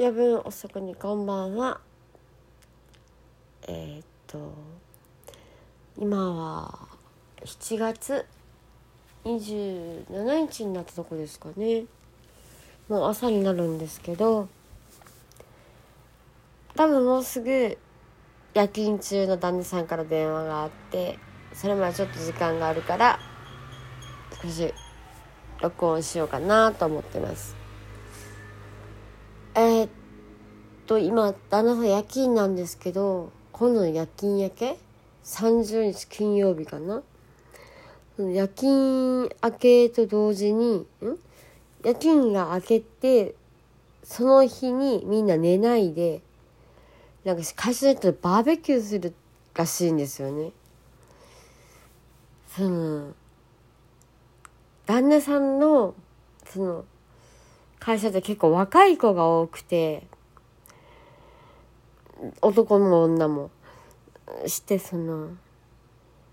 夜分遅くにこんばんは。えー、っと今は7月27日になったとこですかね。もう朝になるんですけど多分もうすぐ夜勤中の旦那さんから電話があってそれまでちょっと時間があるから少し録音しようかなと思ってますえー、っと今旦那さん夜勤なんですけど今度の夜勤明け？30日金曜日かな？夜勤明けと同時にん？夜勤が明けてその日にみんな寝ないでなんか会社でバーベキューするらしいんですよね。その旦那さんのその会社って結構若い子が多くて男も女もしてその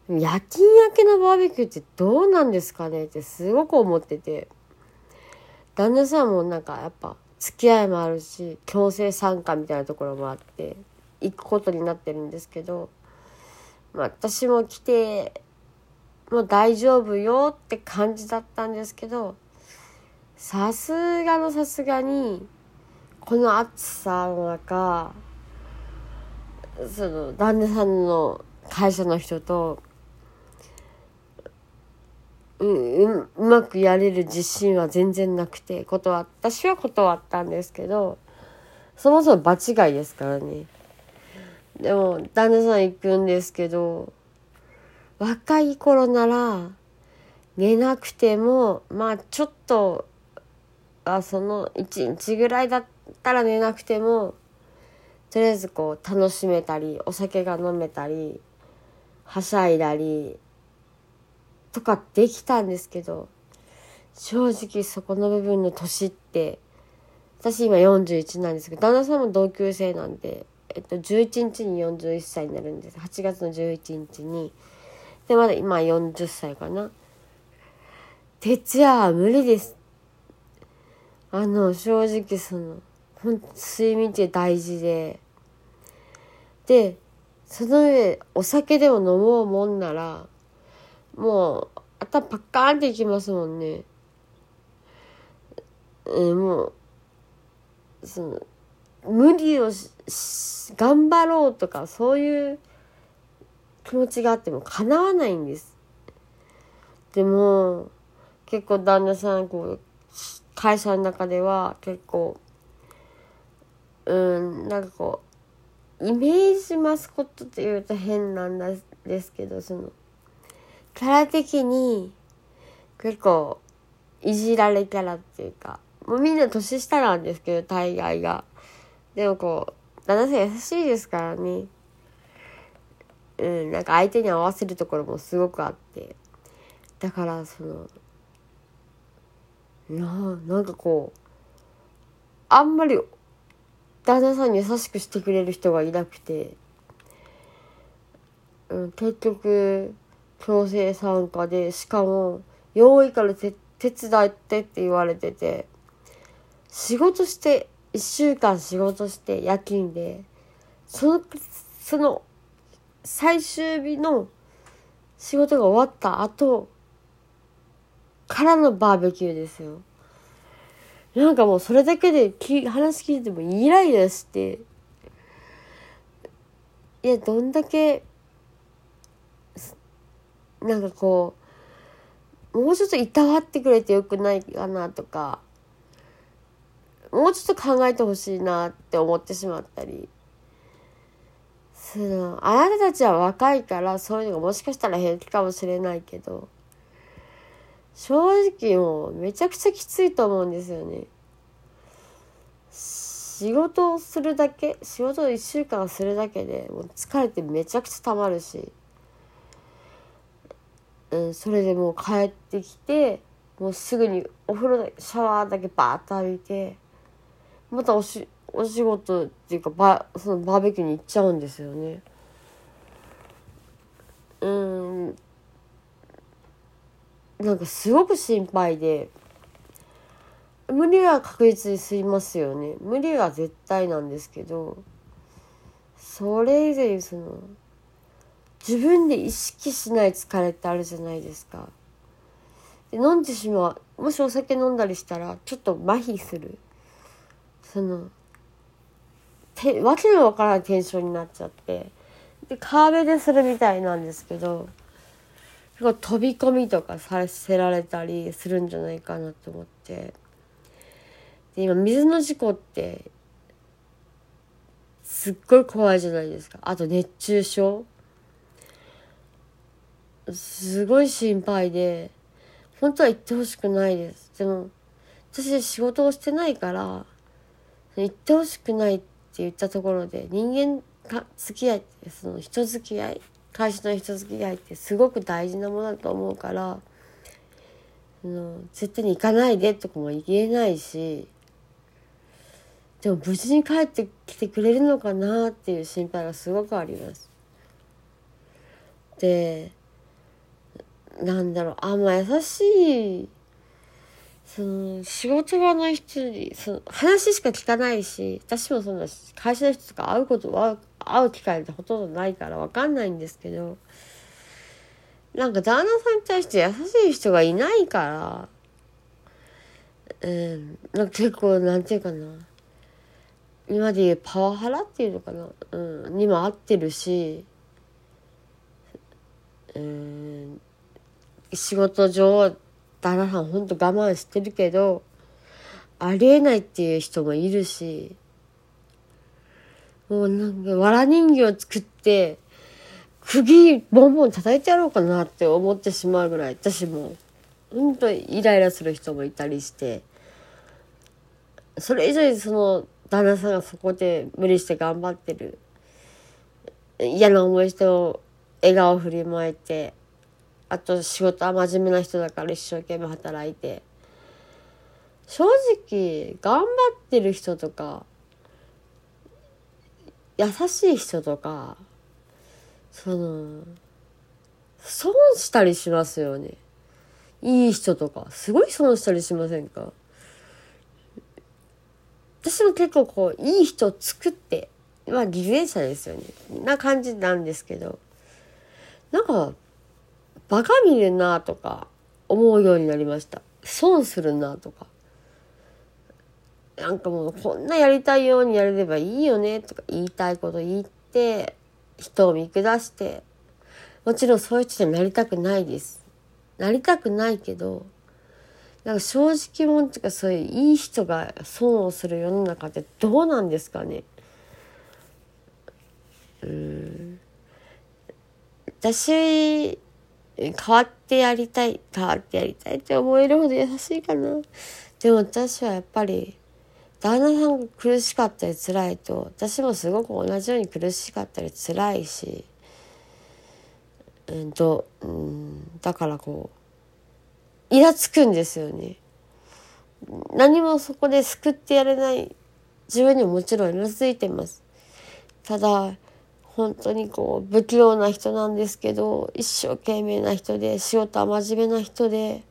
夜勤明けのバーベキューってどうなんですかね？ってすごく思ってて。旦那さんもなんかやっぱ付き合いもあるし強制参加みたいなところもあって行くことになってるんですけど、まあ、私も来てもう大丈夫よって感じだったんですけどさすがのさすがにこの暑さの中その旦那さんの会社の人とうううまくやれる自信は全然なくて断私は断ったんですけどそもそも場違いですからね。でも旦那さん行くんですけど若い頃なら寝なくてもまあちょっとあその1日ぐらいだったら寝なくてもとりあえずこう楽しめたりお酒が飲めたりはしゃいだりとかできたんですけど正直そこの部分の年って私今41なんですけど旦那さんも同級生なんで、えっと、11日に41歳になるんです。8月の11日に。でまだ今40歳かな。徹夜は無理です。あの正直そのほん睡眠って大事で。でその上お酒でも飲もうもんならもう頭パッカーンっていきますもんね。うん、もうその無理をし頑張ろうとかそういう気持ちがあっても叶わないんです。でも結構旦那さんこう会社の中では結構うんなんかこうイメージマスコットって言うと変なんですけどそのキャラ的に結構いじられキャラっていうか、もうみんな年下なんですけど、大概が。でもこう、旦那さん優しいですからね。うん、なんか相手に合わせるところもすごくあって。だからその、ななんかこう、あんまり旦那さんに優しくしてくれる人がいなくて、うん、結局、強制参加で、しかも、用意から手伝ってって言われてて、仕事して、一週間仕事して夜勤で、その、その、最終日の仕事が終わった後、からのバーベキューですよ。なんかもうそれだけでき話聞いてもイライラして、いや、どんだけなんかこうもうちょっといたわってくれてよくないかなとかもうちょっと考えてほしいなって思ってしまったりそのあなたたちは若いからそういうのがもしかしたら平気かもしれないけど正直もうめちゃくちゃきついと思うんですよね。仕事をするだけ仕事を1週間するだけでもう疲れてめちゃくちゃたまるしうん、それでもう帰ってきてもうすぐにお風呂でシャワーだけバーッと浴びてまたおしお仕事っていうかバそのバーベキューに行っちゃうんですよね。うんなんかすごく心配で無理は確実にすいますよね。無理は絶対なんですけどそれ以前その自分で意識しない疲れってあるじゃないですか。で飲んでしまう。もしお酒飲んだりしたらちょっと麻痺する。そのてわけのわからないテンションになっちゃって。で川辺でするみたいなんですけど飛び込みとかさせられたりするんじゃないかなと思って。で今水の事故ってすっごい怖いじゃないですか。あと熱中症。すごい心配で本当は行ってほしくないです。でも私仕事をしてないから行ってほしくないって言ったところで人間か付き合いってその人付き合い会社の人付き合いってすごく大事なものだと思うからの絶対に行かないでとかも言えないしでも無事に帰ってきてくれるのかなっていう心配がすごくあります。でなんだろうあんま優しいその仕事場の人にその話しか聞かないし私もそんな会社の人とか会うことは会う機会ってほとんどないから分かんないんですけどなんか旦那さんに対して優しい人がいないからうんなんか結構なんていうかな今で言うパワハラっていうのかな、うん、にも合ってるしうん仕事上旦那さんほんと我慢してるけどありえないっていう人もいるしもうなんか藁人形作って釘ボンボン叩いてやろうかなって思ってしまうぐらい私もほんとイライラする人もいたりしてそれ以上にその旦那さんがそこで無理して頑張ってる。嫌な思いしても笑顔振りまいてあと仕事は真面目な人だから一生懸命働いて。正直頑張ってる人とか優しい人とかその損したりしますよね。いい人とかすごい損したりしませんか？私も結構こういい人を作ってまあ偽善者ですよねな感じなんですけどなんかバカ見るなとか思うようになりました。損するなとか。なんかもうこんなやりたいようにやれればいいよねとか言いたいこと言って、人を見下して、もちろんそういう人になりたくないです。なりたくないけど、なんか正直者っていうかそういういい人が損をする世の中ってどうなんですかね。うん。私変わってやりたい変わってやりたいって思えるほど優しいかなでも私はやっぱり旦那さんが苦しかったり辛いと私もすごく同じように苦しかったり辛いしうんと、うん、だからこうイラつくんですよね。何もそこで救ってやれない。自分にももちろんイラついてます。ただ本当にこう不器用な人なんですけど一生懸命な人で仕事は真面目な人で、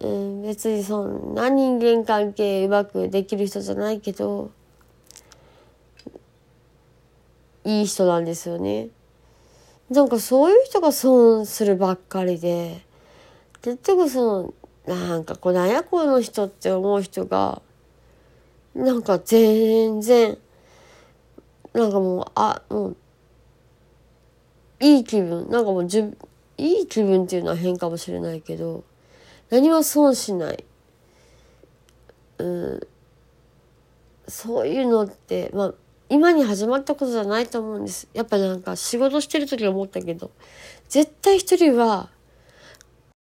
うん、別にそんな人間関係うまくできる人じゃないけどいい人なんですよね。なんかそういう人が損するばっかりで結局そのなんかこうなんやこの人って思う人がなんか全然なんかもう、あ、もう、いい気分、なんかもうじゅ、いい気分っていうのは変かもしれないけど、何も損しない。うん。そういうのって、まあ、今に始まったことじゃないと思うんです。やっぱなんか仕事してる時思ったけど、絶対一人は